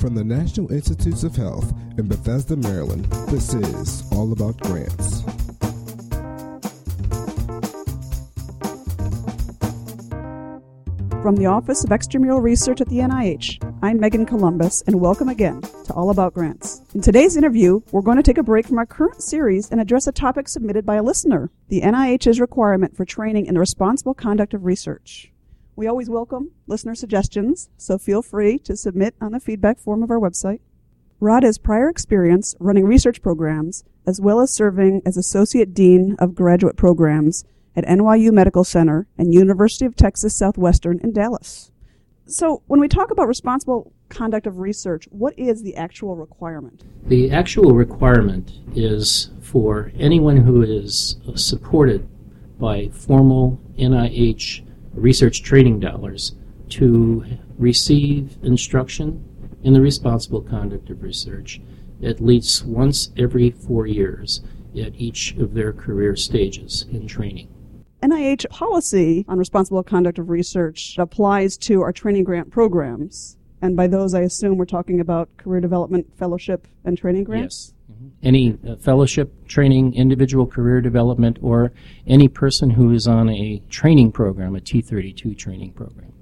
From the National Institutes of Health in Bethesda, Maryland, this is All About Grants. From the Office of Extramural Research at the NIH, I'm Megan Columbus, and welcome again to All About Grants. In today's interview, we're going to take a break from our current series and address a topic submitted by a listener the NIH's requirement for training in the responsible conduct of research. We always welcome listener suggestions, so feel free to submit on the feedback form of our website. Rod has prior experience running research programs, as well as serving as Associate Dean of Graduate Programs at NYU Medical Center and University of Texas Southwestern in Dallas. So, when we talk about responsible conduct of research, what is the actual requirement? The actual requirement is for anyone who is supported by formal NIH research training dollars to receive instruction in the responsible conduct of research at least once every four years at each of their career stages in training. NIH policy on responsible conduct of research applies to our training grant programs. And by those, I assume we're talking about career development, fellowship, and training grants? Yes. Any uh, fellowship, training, individual career development, or any person who is on a training program, a T32 training program.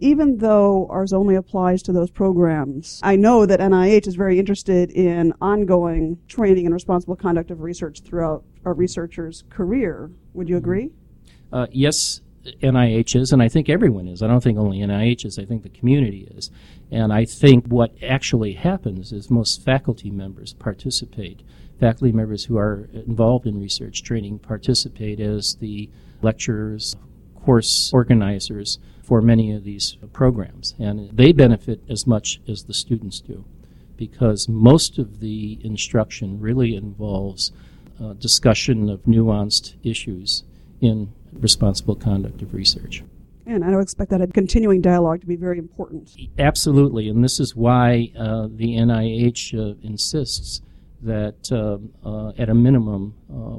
Even though ours only applies to those programs, I know that NIH is very interested in ongoing training and responsible conduct of research throughout a researcher's career. Would you agree? Uh, yes, NIH is, and I think everyone is. I don't think only NIH is, I think the community is. And I think what actually happens is most faculty members participate. Faculty members who are involved in research training participate as the lecturers, course organizers for many of these programs. And they benefit as much as the students do because most of the instruction really involves uh, discussion of nuanced issues in responsible conduct of research. And I would expect that a continuing dialogue to be very important. Absolutely, and this is why uh, the NIH uh, insists that uh, uh, at a minimum, uh,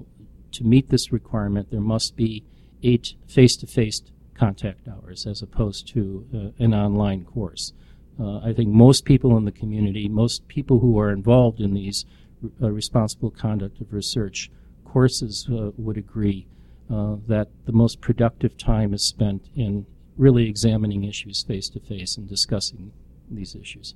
to meet this requirement, there must be eight face to face contact hours as opposed to an online course. I think most people in the community, most people who are involved in these uh, responsible conduct of research courses uh, would agree uh, that the most productive time is spent in really examining issues face to face and discussing these issues.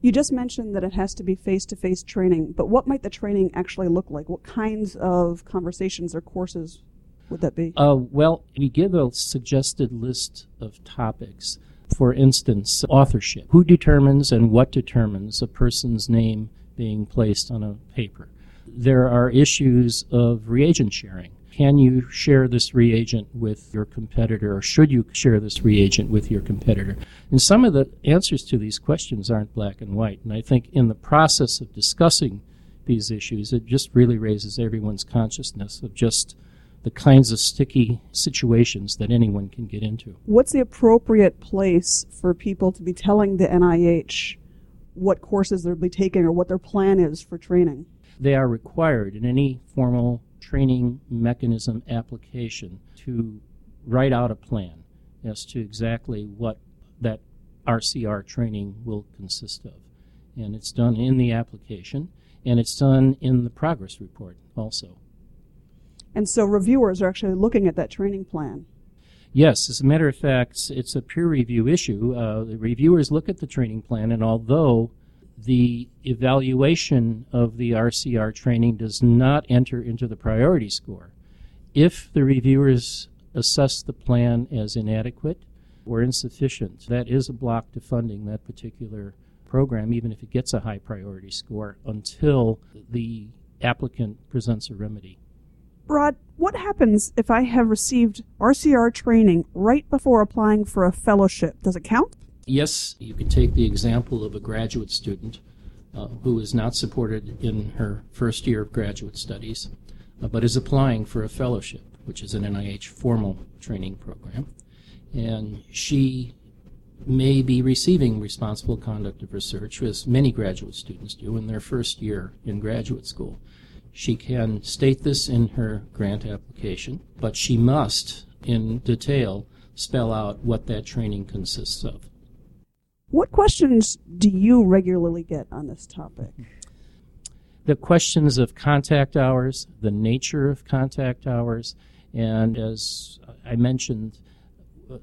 You just mentioned that it has to be face to face training, but what might the training actually look like? What kinds of conversations or courses would that be? Uh, well, we give a suggested list of topics. For instance, authorship. Who determines and what determines a person's name being placed on a paper. There are issues of reagent sharing. Can you share this reagent with your competitor, or should you share this reagent with your competitor? And some of the answers to these questions aren't black and white. And I think in the process of discussing these issues, it just really raises everyone's consciousness of just the kinds of sticky situations that anyone can get into. What's the appropriate place for people to be telling the NIH what courses they'll be taking or what their plan is for training? They are required in any formal training mechanism application to write out a plan as to exactly what that RCR training will consist of. And it's done in the application and it's done in the progress report also. And so reviewers are actually looking at that training plan. Yes, as a matter of fact, it's a peer review issue. Uh, the reviewers look at the training plan, and although the evaluation of the RCR training does not enter into the priority score, if the reviewers assess the plan as inadequate or insufficient, that is a block to funding that particular program, even if it gets a high priority score, until the applicant presents a remedy. Rod, what happens if I have received RCR training right before applying for a fellowship? Does it count? Yes, you can take the example of a graduate student uh, who is not supported in her first year of graduate studies, uh, but is applying for a fellowship, which is an NIH formal training program. And she may be receiving responsible conduct of research, as many graduate students do in their first year in graduate school. She can state this in her grant application, but she must, in detail, spell out what that training consists of. What questions do you regularly get on this topic? The questions of contact hours, the nature of contact hours, and as I mentioned,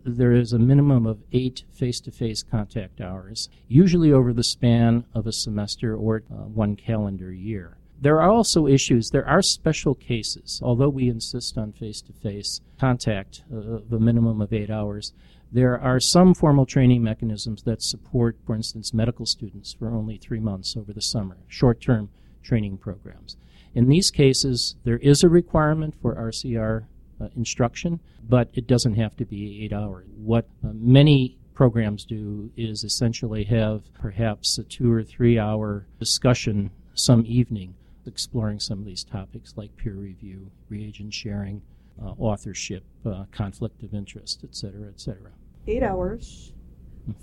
there is a minimum of eight face to face contact hours, usually over the span of a semester or uh, one calendar year. There are also issues, there are special cases. Although we insist on face to face contact uh, of a minimum of eight hours, there are some formal training mechanisms that support, for instance, medical students for only three months over the summer, short term training programs. In these cases, there is a requirement for RCR uh, instruction, but it doesn't have to be eight hours. What uh, many programs do is essentially have perhaps a two or three hour discussion some evening exploring some of these topics like peer review, reagent sharing, uh, authorship, uh, conflict of interest, et cetera, et cetera. Eight hours,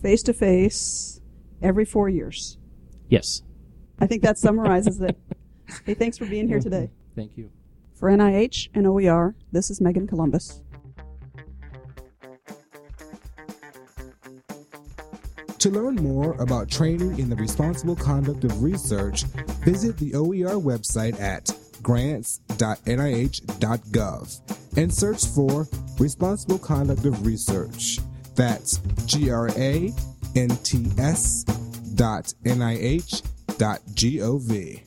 face to face, every four years. Yes. I think that summarizes it. Hey, thanks for being here today. Thank you. For NIH and OER, this is Megan Columbus. To learn more about training in the responsible conduct of research, visit the OER website at grants.nih.gov and search for Responsible Conduct of Research. That's G R A N T S dot N I H dot G O V.